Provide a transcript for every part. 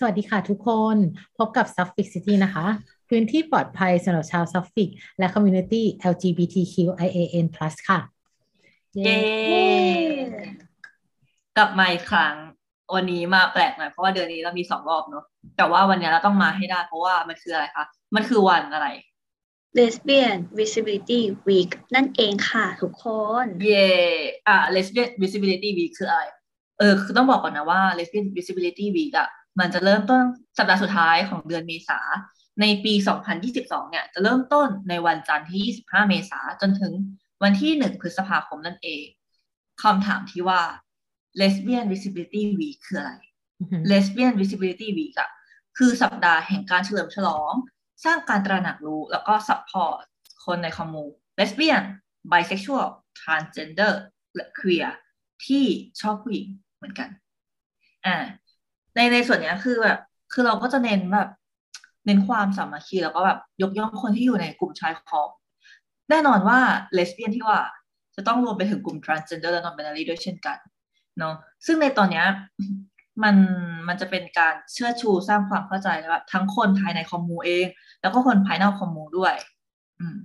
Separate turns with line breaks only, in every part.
สวัสดีค่ะทุกคน พบกับ Suffolk City นะคะ พื้นที่ปลอดภัยสำหรับชาว Suffolk และ Community LGBTQIAN+ ค่ะ
เย้ กลับมาอีกครั้ง วันนี้มาแปลกหน่อยเพราะว่าเดือนนี้เรามีสองรอบเนอะแต่ว่าวันนี้เราต้องมาให้ได้ เพราะว่ามันคืออะไรคะ มันคือวันอะไร
Lesbian Visibility Week นั่นเองค่ะทุกคน
เย่อะ Lesbian Visibility Week คืออะไร เออ คือต้องบอกก่อนนะว่า Lesbian Visibility Week อะ มันจะเริ่มต้นสัปดาห์สุดท้ายของเดือนเมษา ในปี 2022 เนี่ย จะเริ่มต้นในวันจันทร์ที่ 25 เมษาจนถึงวันที่ 1 พฤษภาคมนั่นเองคำถามที่ว่า Lesbian Visibility Week คืออะไร Lesbian Visibility Week อะคือสัปดาห์แห่งการเฉลิมฉลอง สร้างการตระหนักรู้ แล้วก็ support คนในคอมมู Lesbian Bisexual Transgender และ Queer ที่ชอบผู้หญิงเหมือนกัน อ่า ในในส่วนนี้คือแบบ คือเราก็จะเน้นแบบ เน้นความสามัคคีแล้วก็แบบยกย่องคนที่อยู่ในกลุ่มชายขอบแน่นอนว่าเลสเบี้ยนที่ว่า จะต้องรวมไปถึงกลุ่ม transgender และ non-binary ด้วยเช่นกันเนาะซึ่งในตอนนี้มันมันจะเป็นการเชื่อชูสร้างความเข้าใจแบบทั้งคนภายในคอมมูเอง แล้วก็คนภายนอกคอมมูด้วย อืม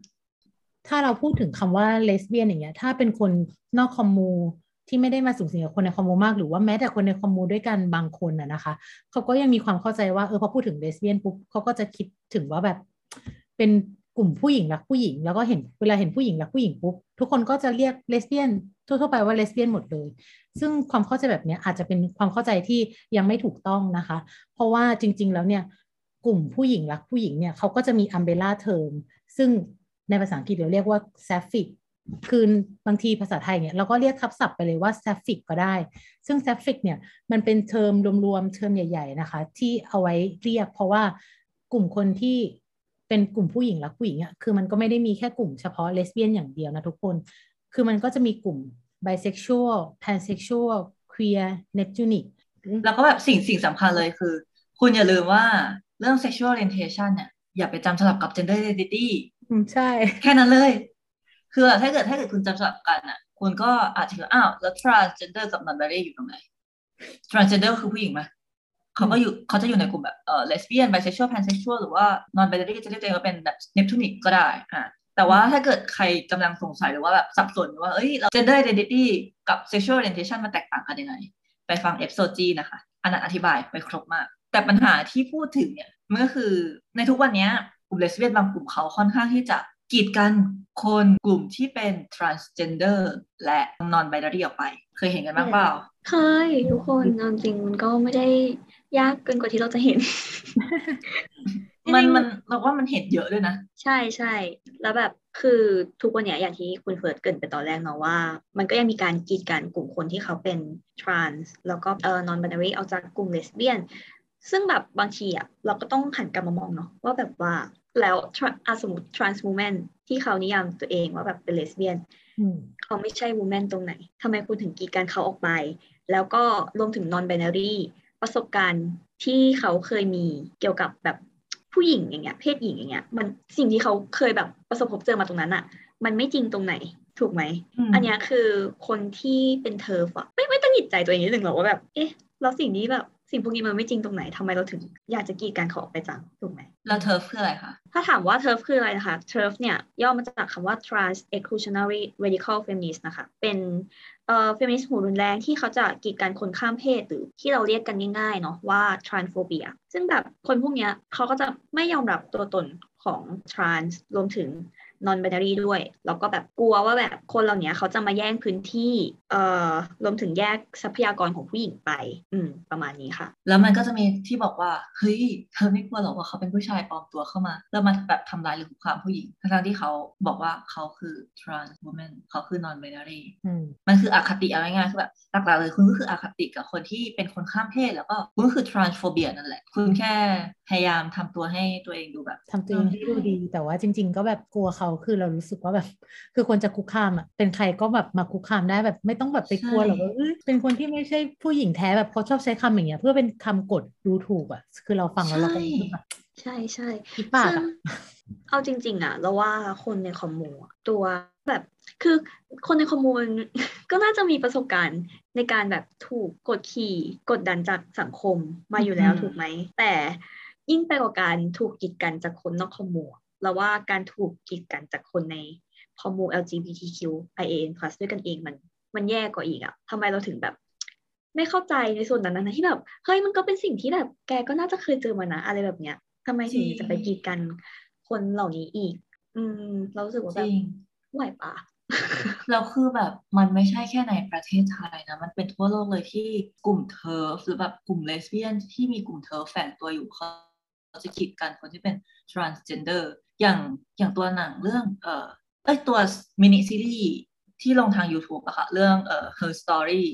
ถ้าเราพูดถึงคำว่าเลสเบี้ยนอย่างเงี้ย ถ้าเป็นคนนอกคอมมู ที่ไม่ได้มาสูงสิงกับคนในคอมมูมาก หรือว่าแม้แต่คนในคอมมูด้วยกันบางคนอะนะคะเขาก็ยังมีความเข้าใจว่าเออพอพูดถึงเลสเบี้ยนปุ๊บเขาก็จะคิดถึงว่าแบบเป็นกลุ่มผู้หญิงรักผู้หญิง แล้วก็เห็นเวลาเห็นผู้หญิงรักผู้หญิงปุ๊บทุกคนก็จะเรียกเลสเบี้ยนทั่วๆไปว่าเลสเบี้ยนหมดเลย ซึ่งความเข้าใจแบบนี้อาจจะเป็นความเข้าใจที่ยังไม่ถูกต้องนะคะ เพราะว่าจริง ๆ แล้วเนี่ยกลุ่มผู้หญิงรักผู้หญิงเนี่ยเขาก็จะมี umbrella term ซึ่งในภาษาอังกฤษเราเรียกว่า sapphic คือบางทีภาษาไทยเนี่ยเราก็เรียกทับศัพท์ไปเลยว่า sapphic ก็ได้ ซึ่ง sapphic เนี่ยมันเป็นเทอมรวมๆเทอมใหญ่ ๆ นะคะ ที่เอาไว้เรียก เพราะว่ากลุ่มคนที่เป็นกลุ่มผู้หญิงรักผู้หญิงอะคือมันก็ไม่ได้มีแค่กลุ่มเฉพาะเลสเบี้ยนอย่างเดียวนะทุกคน คือมันก็จะมีกลุ่ม bisexual pansexual queer neptunic
แล้วก็แบบสิ่งสิ่งสำคัญเลยคือ คุณอย่าลืมว่าเรื่อง sexual orientation เนี่ยอย่าไปจำสลับกับ gender identity
ใช่
แค่นั้นเลย คือถ้าเกิดถ้าเกิดคุณจำสลับกันอะ คุณก็อาจจะอ้าวแล้ว transgender กับ non-binary อยู่ตรงไหน transgender คือผู้หญิงไหมเขาก็อยู่เขาจะอยู่ในกลุ่มแบบเอ่อ lesbian bisexual pansexual หรือว่า non-binary จะเรียกตัวเองว่าเป็นแบบ neptunic ก็ได้อ่าแต่ว่าถ้าเกิดใครกำลังสงสัยหรือว่าแบบสับสนว่าเอ้ย gender identity กับ sexual orientation มันแตกต่างกันยังไง ไปฟัง episode G นะคะ อันนั้นอธิบายไปครบมาก แต่ปัญหาที่พูดถึงเนี่ยมันก็คือในทุกวันนี้กลุ่มเลสเบี้ยนบางกลุ่มเขาค่อนข้างที่จะ กีดกันคนกลุ่มที่เป็น transgender และ non binary ออกไป เคยเห็นกันบ้างเปล่า
เคย ทุกคนจริงมันก็ไม่ได้ยากเกินกว่าที่เราจะเห็น
มันมันเราว่ามันเห็นเยอะด้วยนะ
ใช่ใช่แล้วแบบคือทุกวันเนี้ยอย่างที่คุณเฟิร์สเกินไปตอนแรกเนาะว่า มันก็ยังมีการกีดกันกลุ่มคนที่เขาเป็น trans แล้วก็เอ่อ non binary ออกจากกลุ่ม lesbian ซึ่งแบบบางทีอะเราก็ต้องหันกลับมามองเนาะว่าแบบว่า แล้วอาสมมติ trans woman ที่เขานิยามตัวเองว่าแบบเป็น lesbian เขาไม่ใช่ woman ตรงไหนทำไมคุณถึงกีดกันเขาออกไป แล้วก็รวมถึง non binary ประสบการณ์ที่เขาเคยมีเกี่ยวกับแบบผู้หญิงอย่างเงี้ย เพศหญิงอย่างเงี้ย มันสิ่งที่เขาเคยแบบประสบพบเจอมาตรงนั้นอะมันไม่จริงตรงไหนถูกไหม อันนี้คือคนที่เป็นเธอฟอะไม่ไม่ตั้งหิดใจตัวเองนิดนึงหรอกว่าแบบ เอ๊ะ แล้วสิ่งนี้แบบ สิ่งพวกนี้มันไม่จริงตรงไหนทำไมเราถึงอยากจะกีดกันเขาออกไปจังถูกไหม
แล้วเทิร์ฟคืออะไรคะ
ถ้าถามว่าเทิร์ฟคืออะไรนะคะเทิร์ฟเนี่ย ย่อมาจากคำว่า trans exclusionary radical feminist นะคะ เป็นเอ่อเฟมินิสต์หูรุนแรงที่เขาจะกีดกันคนข้ามเพศหรือที่เราเรียกกันง่ายๆเนาะว่า transphobia ซึ่งแบบคนพวกนี้เขาก็จะไม่ยอมรับตัวตนของ trans รวมถึง non binary ด้วย แล้วก็แบบกลัวว่าแบบคนเหล่านี้เขาจะมาแย่งพื้นที่เอ่อรวมถึงแยกทรัพยากรของผู้หญิงไป อืม ประมาณนี้ค่ะ
แล้วมันก็จะมีที่บอกว่า เฮ้ย เธอไม่กลัวหรอกว่าเขาเป็นผู้ชายปลอมตัวเข้ามา แล้วมาแบบทำร้ายหรือคุกคามผู้หญิง ทั้งที่เขาบอกว่าเขาคือ trans woman เขาคือ non binary มันคืออคติเอาง่ายๆคือแบบหลักๆเลยคุณก็คืออคติกับคนที่เป็นคนข้ามเพศแล้วก็คุณก็คือ transphobia นั่นแหละ คุณแค่พยายามทำตัวให้ตัวเองดูแบบ
ทำตัวเองให้ดูดี แต่ว่าจริง ๆ ก็แบบกลัวเขาคือเรารู้สึกว่าแบบ คือคนจะคุกคามอะเป็นใครก็แบบมาคุกคามได้แบบไม่ต้องแบบไปกลัวหรอกว่าเอ้ยเป็นคนที่ไม่ใช่ผู้หญิงแท้แบบเขาชอบใช้คำอย่างเงี้ยเพื่อเป็นคำกดดูถูกอะคือเราฟังแล้วเราก็รู้สึกแบบ
ใช่ใช่
อีปากอะ
เอาจริง ๆ อะ เราว่าคนในคอมมูอะตัวแบบ คือคนในคอมมูมันก็น่าจะมีประสบการณ์ในการแบบถูกกดขี่กดดันจากสังคมมาอยู่แล้ว
อืม
ถูกไหม แต่ยิ่งไปกว่าการถูกกีดกันจากคนนอกคอมมูอะ เราว่าการถูกกีดกันจากคนในคอมมู LGBTQIAN+ ด้วยกันเองมันมันแย่กว่าอีกอะทำไมเราถึงแบบ ไม่เข้าใจในส่วนนั้นนะที่แบบเฮ้ยมันก็เป็นสิ่งที่แบบ แกก็น่าจะเคยเจอมานะอะไรแบบเนี้ยทำไมถึง
จริง
จะไปกีดกันคนเหล่านี้อีก อืม เรารู้สึกว่า
จ
แบบ
ริง
ไหวปะ
เราคือแบบมันไม่ใช่แค่ในประเทศไทยนะ มันเป็นทั่วโลกเลยที่กลุ่มเทิร์ฟหรือแบบกลุ่มเลสเบี้ยนที่มีกลุ่มเทิร์ฟแฝงตัวอยู่เขาจะกีดกันคนที่เป็น transgender อย่างอย่างตัวหนังเรื่อง เอ่อเอ้ยตัวมินิซีรีส์ที่ลงทาง YouTube อะค่ะ เรื่องเอ่อ Her Story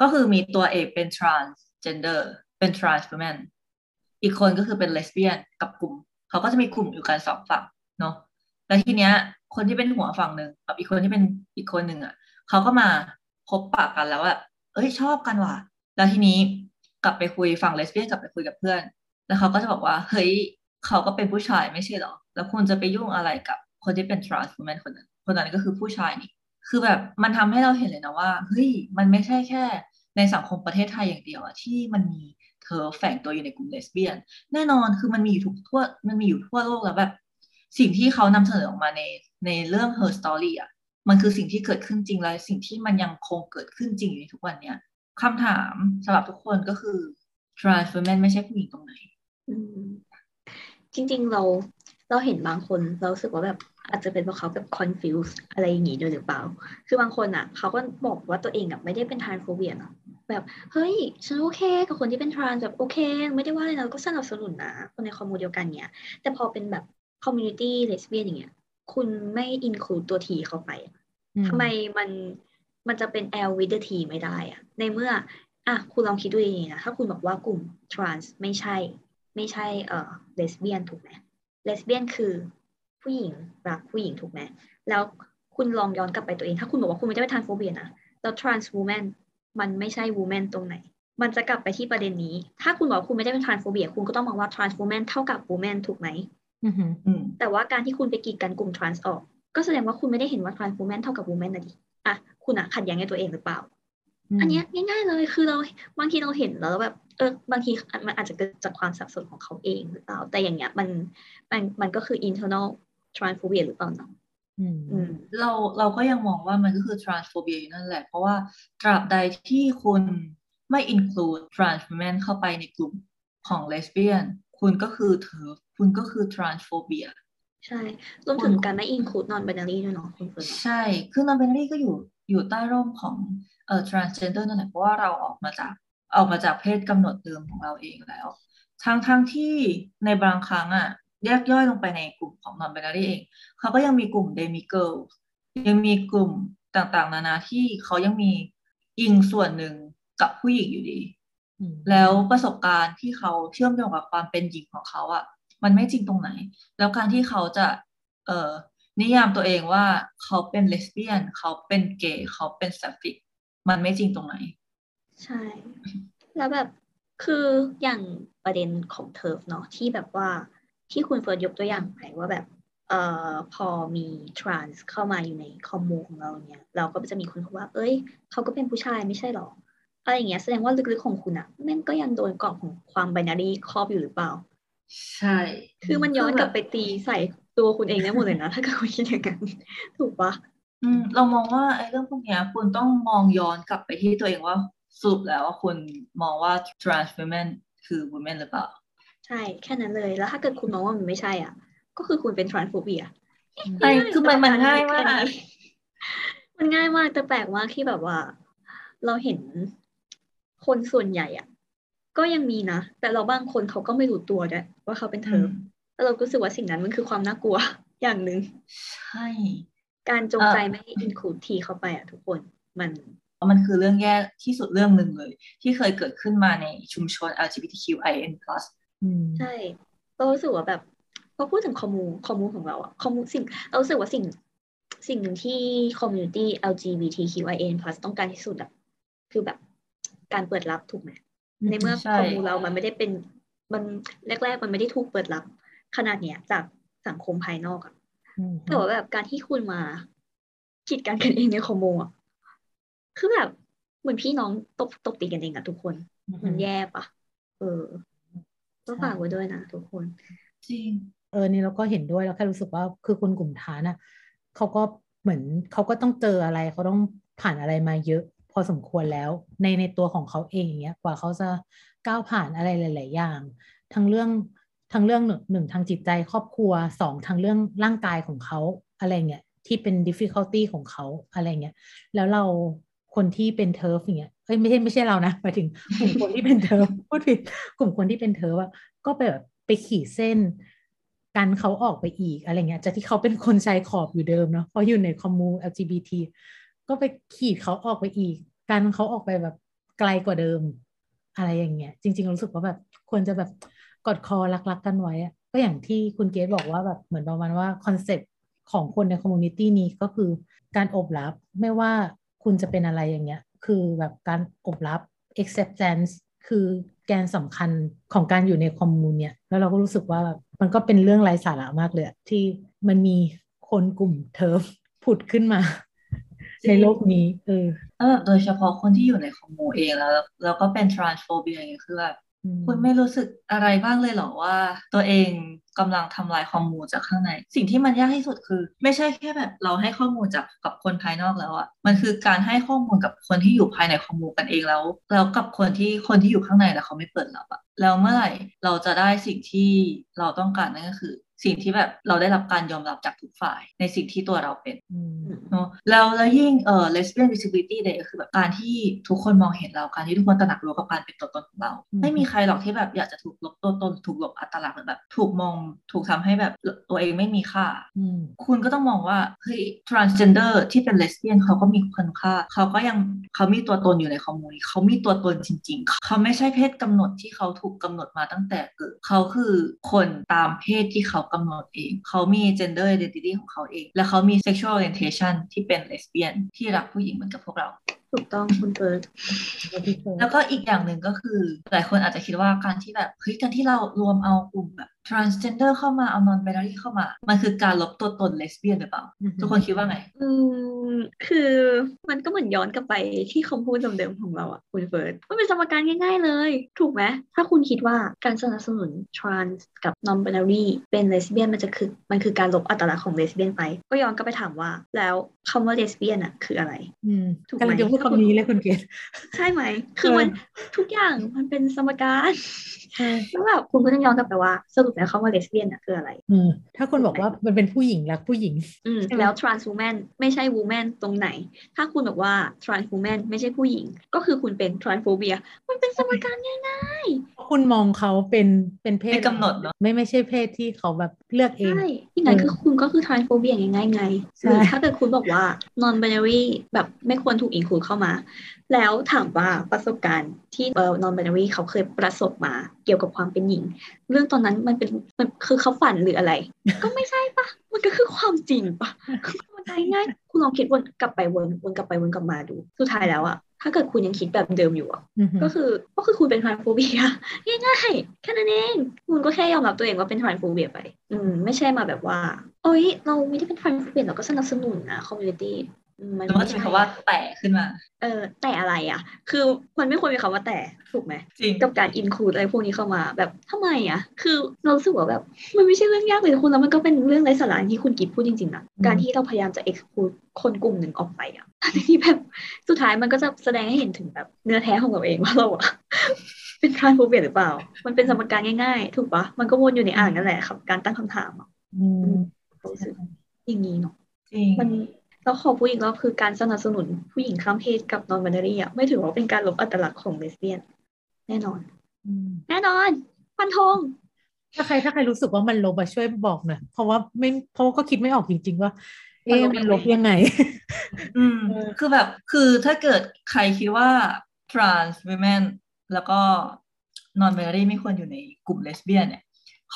ก็คือมีตัวเอกเป็น transgender เป็น trans woman อีกคนก็คือเป็นเลสเบี้ยนกับกลุ่ม เขาก็จะมีกลุ่มอยู่กันสองฝั่งเนาะแล้วทีเนี้ย คนที่เป็นหัวฝั่งหนึ่งกับอีกคนที่เป็นอีกคนหนึ่งอะเขาก็มาพบปะกันแล้วแบบเอ้ยชอบกันว่ะ แล้วทีนี้กลับไปคุยฝั่งเลสเบี้ยนกลับไปคุยกับเพื่อน แล้วเขาก็จะบอกว่า เฮ้ย เขาก็เป็นผู้ชายไม่ใช่หรอ แล้วคุณจะไปยุ่งอะไรกับคนที่เป็น trans woman คนนั้นคนนั้นก็คือผู้ชายนี่คือแบบมันทำให้เราเห็นเลยนะว่าเฮ้ยมันไม่ใช่แค่ ในสังคมประเทศไทยอย่างเดียวอะที่มันมีเธอแฝงตัวอยู่ในกลุ่มเลสเบี้ยน แน่นอนคือมันมีอยู่ทุกทั่วมันมีอยู่ทั่วโลกแล้วแบบ สิ่งที่เขานำเสนอออกมาในในเรื่อง Her Story อะมันคือสิ่งที่เกิดขึ้นจริงและสิ่งที่มันยังคงเกิดขึ้นจริงอยู่ในทุกวันเนี้ยคำถามสำหรับทุกคนก็คือ trans women ไม่ใช่ผู้หญิงตรงไหน
จริงๆเรา เราเห็นบางคนเรารู้สึกว่าแบบอาจจะเป็นเพราะเขาแบบ confused อะไรอย่างงี้ด้วยหรือเปล่า คือบางคนอะ เขาก็บอกว่าตัวเองอะไม่ได้เป็น transphobia นะแบบเฮ้ยฉันโอเคกับคนที่เป็น trans แบบโอเค ไม่ได้ว่าอะไรนะก็สนับสนุนนะคนในคอมมูเดียวกันเนี้ยแต่พอเป็นแบบ community lesbian อย่างเงี้ยคุณไม่ include ตัว T เข้าไปอะ
อื
ทำไมมันมันจะเป็น L with the T ไม่ได้อะในเมื่ออะคุณลองคิดดูดีๆนะถ้าคุณบอกว่ากลุ่ม trans ไม่ใช่ ไม่ใช่เอ่อ lesbian ถูกไหม lesbian คือผู้หญิงรักผู้หญิงถูกไหมแล้วคุณลองย้อนกลับไปตัวเอง ถ้าคุณบอกว่าคุณไม่ได้เป็น transphobia นะแล้ว trans woman มันไม่ใช่ woman ตรงไหน มันจะกลับไปที่ประเด็นนี้ ถ้าคุณบอกว่าคุณไม่ได้เป็น transphobia คุณก็ต้องมองว่า trans woman เท่ากับ woman ถูกไหม
อือหือ
อืม
แต่ว่าการที่คุณไปกีดกันกลุ่ม trans ออก ก็แสดงว่าคุณไม่ได้เห็นว่า trans woman เท่ากับ woman นะดิอะคุณอะขัดแย้งในตัวเองหรือเปล่า อันเนี้ยง่าย ๆ เลยคือเราบางทีเราเห็นแล้วแบบเออบางทีมันอาจจะเกิดจากความสับสนของเขาเองหรือเปล่าแต่อย่างเงี้ยมันมันมันก็คือ internal transphobia หรือเปล่าเนาะ
อืม
อืม
เราเราก็ยังมองว่ามันก็คือ transphobia อยู่นั่นแหละ เพราะว่าตราบใดที่คุณไม่ include trans women เข้าไปในกลุ่มของ lesbian คุณก็คือเธอคุณก็คือ transphobia
ใช่รวมถึงการไม่ include non binary ด้วยเนาะคุณเฟิร์นเนาะ
ใช่ คือ non-binary ก็อยู่อยู่ใต้ร่มของ เอ่อ transgender นั่นแหละเพราะว่าเราออกมาจากออกมาจากเพศกำหนดเดิมของเราเองแล้ว ทั้งทั้งที่ในบางครั้งอะแยกย่อยลงไปในกลุ่มของ non-binary เอง เขาก็ยังมีกลุ่ม demi girl ยังมีกลุ่มต่างๆ นานาที่เขายังมีอิงส่วนหนึ่งกับผู้หญิงอยู่ดี
อืม
แล้วประสบการณ์ที่เขาเชื่อมโยงกับความเป็นหญิงของเขาอะ มันไม่จริงตรงไหน แล้วการที่เขาจะ เอ่อนิยามตัวเองว่าเขาเป็นเลสเบี้ยน เขาเป็นเกย์เขาเป็น sapphic มันไม่จริงตรงไหน
ใช่ แล้วแบบคืออย่างประเด็นของ TERF เนาะที่แบบว่าที่คุณเฟิร์สยกตัวอย่างไปว่าแบบเอ่อพอมี trans เข้ามาอยู่ใน commu ของเราเนี่ย เราก็จะมีคนเขาว่า เอ้ย เขาก็เป็นผู้ชายไม่ใช่หรออะไรอย่างเงี้ยแสดงว่าลึกๆของคุณอะแม่งก็ยังโดนกรอบของความ binary ครอบอยู่หรือเปล่า
ใช่
คือมันย้อนกลับไปตีใส่ตัวคุณเองได้หมดเลยนะ ถ้าเกิดคุณคิดอย่างนั้นถูกปะ
อืม เรามองว่าไอ้เรื่องพวกเนี้ยคุณต้องมองย้อนกลับไปที่ตัวเองว่าสรุปแล้วว่าคุณมองว่า trans women คือ women หรือเปล่า
ใช่ แค่นั้นเลย แล้วถ้าเกิดคุณมองว่ามันไม่ใช่อะ ก็คือคุณเป็นทรานส์โฟเบีย
ใช่คือมันมันง่ายมาก
มันง่ายมากแต่แปลกมากที่แบบว่า เราเห็นคนส่วนใหญ่อะ ก็ยังมีนะ แต่เราบางคนเขาก็ไม่รู้ตัวด้วยว่าเขาเป็นเธอ
ม
แล้วเราก็รู้สึกว่าสิ่งนั้นมันคือความน่ากลัวอย่างหนึ่ง
ใช่
การจง
เอ่อ
ใจไม่ให้อินคลูดทีเข้าไปอะทุกคนมัน
มันคือเรื่องแย่ที่สุดเรื่องหนึ่งเลย ที่เคยเกิดขึ้นมาในชุมชน LGBTQIN+
อืม
ใช่เรารู้สึกว่าแบบพอพูดถึงคอมมูคอมมูของเราอะคอมมูสิ่งเรารู้สึกว่าสิ่งสิ่งหนึ่งที่community LGBTQIN+ ต้องการที่สุดอะคือแบบการเปิดรับถูกไหม
อืม
ในเมื่อ
ใช่
commu เรามันไม่ได้เป็นมันแรก ๆ มันไม่ได้ถูกเปิดรับขนาดเนี้ยจากสสังคมภายนอกอะ
อืม
แต่ว่าแบบการที่คุณมากีดกันกันเองใน commu อะคือแบบเหมือนพี่น้องตบตบตีกันเองอะทุกคน มันแย่ปะเออก็ฝากไว้ด้วยนะทุกคน
จริง
เออนี่เราก็เห็นด้วยแล้วแค่รู้สึกว่าคือคนกลุ่มฐานอะเขาก็เหมือนเขาก็ต้องเจออะไรเขาต้องผ่านอะไรมาเยอะ พอสมควรแล้วในในตัวของเขาเองอย่างเงี้ยกว่าเขาจะก้าวผ่านอะไรหลาย ๆ อย่าง ทั้งเรื่อง ทั้งเรื่องหนึ่งหนึ่งทางจิตใจครอบครัวสองทางเรื่องร่างกายของเขาอะไรเงี้ยที่เป็น difficulty ของเขาอะไรเงี้ยแล้วเราคนที่เป็นเทิร์ฟเงี้ยเอ้ยไม่ใช่ไม่ใช่เรานะหมายถึงกลุ่มคนที่เป็นเทิร์ฟพูดผิดกลุ่มคนที่เป็น TERF อะก็ไปแบบไปขีดเส้นกันเขาออกไปอีกอะไรเงี้ยจากที่เขาเป็นคนชายขอบอยู่เดิมเนาะเพราะอยู่ในคอมมู LGBT ก็ไปขีดเขาออกไปอีก กันเขาออกไปแบบไกลกว่าเดิม อะไรอย่างเงี้ย จริง ๆ รู้สึกว่าแบบควรจะแบบ กอดคอรักๆกันไว้อะก็อย่างที่คุณเกดบอกว่าแบบเหมือนประมาณว่า concept ของคนใน community นี้ก็คือการโอบรับไม่ว่าคุณจะเป็นอะไรอย่างเงี้ย คือแบบการอบรับ acceptance คือแกนสำคัญของการอยู่ในคอมมูนเนี่ย แล้วเราก็รู้สึกว่าแบบมันก็เป็นเรื่องไร้สาระมากเลยอะที่มันมีคนกลุ่มเทิร์ฟผุดขึ้นมา
จริง
ในโลกนี้เออ
แล้วแบบโดยเฉพาะคนที่อยู่ในคอมมูเองแล้ว แล้วก็เป็น transphobia อย่างเงี้ยคือแบบ
อืม
คุณไม่รู้สึกอะไรบ้างเลยเหรอว่า ตัวเองกำลังทำลายข้อมูลจากข้างใน สิ่งที่มันยากที่สุดคือ ไม่ใช่แค่แบบเราให้ข้อมูลจากกับคนภายนอกแล้วอะมันคือการให้ข้อมูลกับคนที่อยู่ภายในข้อมูลกันเองแล้วแล้วกับคนที่คนที่อยู่ข้างในแต่เขาไม่เปิดรับอะแล้วเมื่อไหร่เราจะได้สิ่งที่เราต้องการนั่นก็คือ สิ่งที่แบบเราได้รับการยอมรับจากทุกฝ่าย ในสิ่งที่ตัวเราเป็น
อืม
เนอะแล้วแล้วยิ่งเอ่อ lesbian visibility day ก็คือแบบการที่ทุกคนมองเห็นเราการที่ทุกคนตระหนักรู้กับการเป็นตัวตนของเรา
อืม
ไม่มีใครหรอกที่แบบอยากจะถูกลบตัวตนถูกลบอัตลักษณ์หรือแบบถูกมองถูกทำให้แบบตัวเองไม่มีค่า
อืม
คุณก็ต้องมองว่าเฮ้ย transgender ที่เป็น lesbian เขาก็มีคุณค่า เขาก็ยังเขามีตัวตนอยู่ในคอมมูนิเขามีตัวตนจริง ๆ เขาไม่ใช่เพศกำหนดที่เขาถูกกำหนดมาตั้งแต่เกิดเขาคือคนตามเพศที่เขากำหนดเอง เขามี gender identity ของเขาเอง และเขามี sexual orientation ที่เป็น lesbian ที่รักผู้หญิงเหมือนกับพวกเรา
ถูกต้องคุณเฟิร์ส
แล้วก็อีกอย่างหนึ่งก็คือ หลายคนอาจจะคิดว่าการที่แบบเฮ้ยการที่เรารวมเอากลุ่มแบบ transgender เข้ามาเอา non binary เข้ามา มันคือการลบตัวตน lesbian หรือเปล่า ทุกคนคิดว่าไง
อืม คือมันก็เหมือนย้อนกลับไปที่คำพูดเดิมๆของเราอะคุณเฟิร์สมันเป็นสมการง่ายๆเลย ถูกไหม ถ้าคุณคิดว่าการสนับสนุน trans กับ non binary เป็น lesbian มันจะคือมันคือการลบอัตลักษณ์ของ lesbian ไป ก็ย้อนกลับไปถามว่า แล้วคำว่า lesbian อะคืออะไร
อืม
ถูกไหม
กำลังจะพูดคำนี้เลยคุณเกศ
ใช่ไหม คือมันทุกอย่างมันเป็นสมการ
ใช่
แล้วแบบคุณก็ต้องย้อนกลับไปว่าสรุปแล้วคำว่า lesbian อะคืออะไร
อืมถ้าคนบอกว่ามันเป็นผู้หญิงรักผู้หญิง
อืม
ใช่ไหม
แล้ว trans woman ไม่ใช่ woman ตรงไหน ถ้าคุณบอกว่า trans woman ไม่ใช่ผู้หญิง ก็คือคุณเป็น transphobia มันเป็นสมการง่าย
เพราะคุณมองเขาเป็นเป็นเพศ
ไม่กำหนดเนอะ
ไม่ไม่ใช่เพศที่เขาแบบเลือก
ๆ
เอง
ใช่ที่นั้น
เออ
คือคุณก็คือ transphobia ง่ายๆไง
ใช่
หรือถ้าเกิดคุณบอกว่า non binary แบบไม่ควรถูก include เข้ามา แล้วถามว่าประสบการณ์ที่เอ่อ non binary เขาเคยประสบมาเกี่ยวกับความเป็นหญิง เรื่องตอนนั้นมันเป็นมันคือเขาฝันหรืออะไร ก็ไม่ใช่ปะมันก็คือความจริงปะมันง่ายๆคุณลองคิดวนกลับไปวนวนกลับไปวนกลับมาดูสุดท้ายแล้วอะถ้าเกิดคุณยังคิดแบบเดิมอยู่อะ
อือหือ
ก็คือก็คือคุณเป็น transphobia ง่ายๆแค่นั้นเองคุณก็แค่ยอมรับตัวเองว่าเป็น transphobia ไป อืมไม่ใช่มาแบบว่า โอ๊ยเราไม่ได้เป็น transphobia เราก็สนับสนุนนะ community มัน
แล้วมันจะมีคำว่าแต่ขึ้นมา
เออแต่อะไรอะคือมันไม่ควรมีคำว่าแต่ถูกไหม
จริง
กับการอินคลูดอะไรพวกนี้เข้ามา แบบทำไมอะ คือเรารู้สึกว่าแบบ มันไม่ใช่เรื่องยากเลยคุณแล้วมันก็เป็นเรื่องไร้สาระที่คุณกิฟพูดจริงๆนะการที่เราพยายามจะ exclude คนกลุ่มหนึ่งออกไปอะอันนี้แบบสุดท้ายมันก็จะแสดงให้เห็นถึงแบบเนื้อแท้ของเราเองว่าเราอะเป็นทรานโฟเบียหรือเปล่า มันเป็นสมการง่ายๆ ถูกปะมันก็วนอยู่ในอ่างนั่นแหละครับการตั้งคำถามอะ
อืม
เรารู้สึกอย่างนี้เนาะ
จริง
มัน แล้วขอพูดอีกรอบคือการสนับสนุนผู้หญิงข้ามเพศกับ non binary อะไม่ถือว่าเป็นการลบอัตลักษณ์ของเลสเบี้ยน แน่นอน
อืม
แน่นอนฟันธง
ถ้าใครถ้าใครรู้สึกว่ามันลบอะช่วยบอกหน่อยเพราะว่าไม่เพราะว่าก็คิดไม่ออกจริง ๆ ว่าเอ๊ะมันลบยังไง
อืม
เออ
คือแบบ คือถ้าเกิดใครคิดว่า trans women แล้วก็ non binary ไม่ควรอยู่ในกลุ่ม lesbian เนี่ย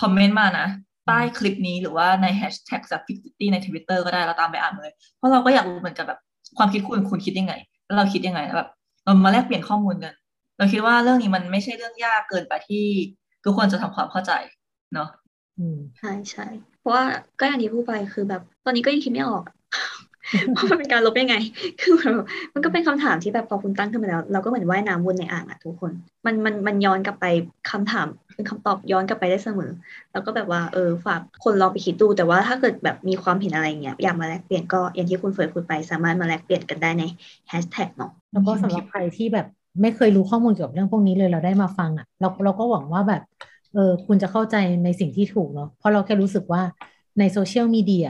คอมเมนต์มานะ ใต้คลิปนี้หรือว่าใน hashtag s u f f i x i t y ใน Twitter ก็ได้เราตามไปอ่านเลย เพราะเราก็อยากรู้เหมือนกันแบบความคิดคุณคุณคิดยังไง แล้วเราคิดยังไงแล้วแบบเรามาแลกเปลี่ยนข้อมูลกัน เราคิดว่าเรื่องนี้มันไม่ใช่เรื่องยากเกินไปที่ทุกคนจะทำความเข้าใจเนาะ
ใช่ใช่เพราะว่าก็อย่างที่พูดไปคือแบบ ตอนนี้ก็ยังคิดไม่ออก ว่ามันเป็นการลบยังไง คือแบบมันก็เป็นคำถามที่แบบพอคุณตั้งขึ้นมาแล้ว เราก็เหมือนว่ายน้ำวนในอ่างอะทุกคน มันมันมันย้อนกลับไปคำถามเป็นคำตอบย้อนกลับไปได้เสมอ แล้วก็แบบว่าเออฝากคนลองไปคิดดู แต่ว่าถ้าเกิดแบบมีความเห็นอะไรเงี้ยอยากมาแลกเปลี่ยนก็อย่างที่คุณเฟิร์นพูดไปสามารถมาแลกเปลี่ยนกันได้ในแฮชแท็กเนาะ
แล้วก็สำหรับใครที่แบบไม่เคยรู้ข้อมูลเกี่ยวกับเรื่องพวกนี้เลยเราได้มาฟังอะเราเราก็หวังว่าแบบเออคุณจะเข้าใจในสิ่งที่ถูกเนาะเพราะเราแค่รู้สึกว่าในโซเชียลมีเดีย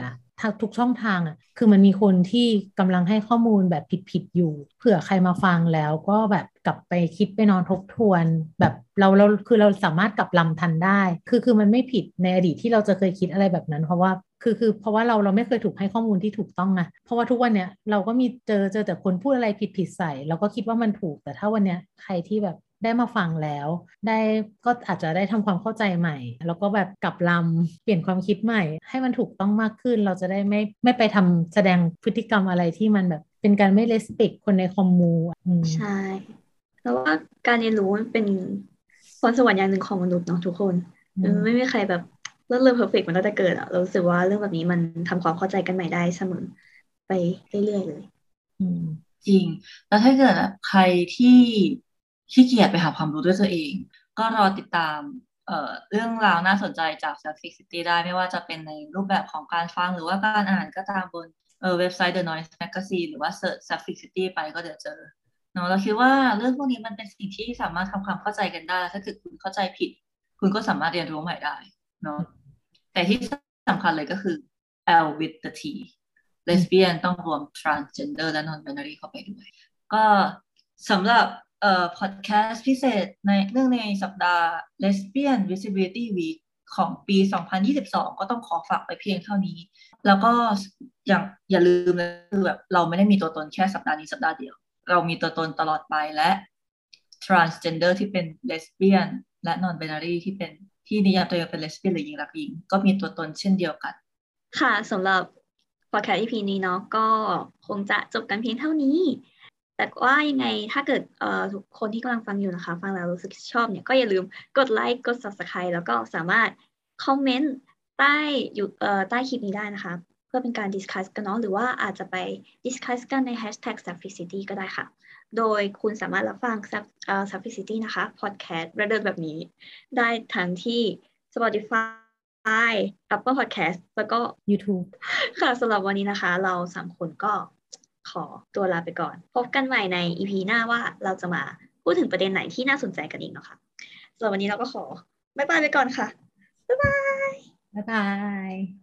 ทุกช่องทางอะคือมันมีคนที่กำลังให้ข้อมูลแบบผิดๆอยู่ เผื่อใครมาฟังแล้วก็แบบกลับไปคิดไปนอนทบทวน แบบเราเราคือเราสามารถกลับลำทันได้ คือคือมันไม่ผิดในอดีตที่เราจะเคยคิดอะไรแบบนั้น เพราะว่าคือคือเพราะว่าเราเราไม่เคยถูกให้ข้อมูลที่ถูกต้องนะเพราะว่าทุกวันเนี้ยเราก็มีเจอเจอแต่คนพูดอะไรผิดผิดใส่เราก็คิดว่ามันถูกแต่ถ้าวันเนี้ยใครที่แบบ ได้มาฟังแล้ว ได้ก็อาจจะได้ทำความเข้าใจใหม่ แล้วก็แบบกลับลำเปลี่ยนความคิดใหม่ ให้มันถูกต้องมากขึ้น เราจะได้ไม่ไม่ไปทำแสดงพฤติกรรมอะไรที่มันแบบเป็นการไม่เลสปิกคนในคอมมู
ใช่แล้วว่าการเรียนรู้มันเป็นพรสวรรค์อย่างหนึ่งของมนุษย์เนาะทุกคนไม่มีใครแบบเรื่องเรื่องเพอร์เฟกต์มันตั้งแต่เกิดอะเราสึกว่าเรื่องแบบนี้มันทำความเข้าใจกันใหม่ได้เสมอไปเรื่อยๆเลย
จริง แล้วถ้าเกิดใครที่ ขี้เกียจไปหาความรู้ด้วยตัวเอง ก็รอติดตามเอ่อเรื่องราวน่าสนใจจาก s u f f i x City ได้ไม่ว่าจะเป็นในรูปแบบของการฟังหรือว่าการอ่านก็ตามบนเเว็บไซต์ The Noise Magazine หรือว่า search s u f f i x i t y ไปก็เดี๋ยวเจอเนาะเราคิดว่าเรื่องพวกนี้มันเป็นสิ่งที่สามารถทำความเข้าใจกันได้ ถ้าเกิดคุณเข้าใจผิด คุณก็สามารถเรียนรู้ใหม่ได้เนาะแต่ที่สำคัญเลยก็คือ L with the T lesbian ต้องรวม transgender และ non-binary เข้าไปด้วย ก็สำหรับ เอ่อพอดแคสต์พิเศษในเรื่องในสัปดาห์ Lesbian Visibility Week ของปี 2022 ก็ต้องขอฝากไปเพียงเท่านี้ แล้วก็อย่างอย่าลืมเลยคือแบบเราไม่ได้มีตัวตนแค่สัปดาห์นี้สัปดาห์เดียว เรามีตัวตนตลอดไปและ transgender ที่เป็น lesbian และ non binary ที่เป็นที่นิยามตัวเองเป็น lesbian หรือหญิงรักหญิง ก็มีตัวตนเช่นเดียวกัน
ค่ะสำหรับพอดแคสต์ EP นี้เนาะก็คงจะจบกันเพียงเท่านี้ แต่ว่ายังไงถ้าเกิดเอ่อทุกคนที่กำลังฟังอยู่นะคะ ฟังแล้วรู้สึกชอบเนี่ยก็อย่าลืมกดไลค์กด subscribe แล้วก็สามารถคอมเมนต์ใต้อยู่เอ่อใต้คลิปนี้ได้นะคะ เพื่อเป็นการ discuss กันเนาะหรือว่าอาจจะไป discuss กันใน hashtag s u f f i c i t y ก็ได้ค่ะ โดยคุณสามารถรับฟัง s u f f i c i t y นะคะพอดแคสต์ระดับแบบนี้ ได้ทั้งที่ Spotify Apple Podcast แล้วก็
YouTube
ค่ะสำหรับวันนี้นะคะ เราสามคนก็ ขอตัวลาไปก่อน พบกันใหม่ใน EP หน้าว่าเราจะมาพูดถึงประเด็นไหนที่น่าสนใจกันอีกเนาะคะ่ะสำหรับวันนี้เราก็ขอบ๊ายบายไปก่อนค่ะ บ๊ายบาย
บ๊ายบาย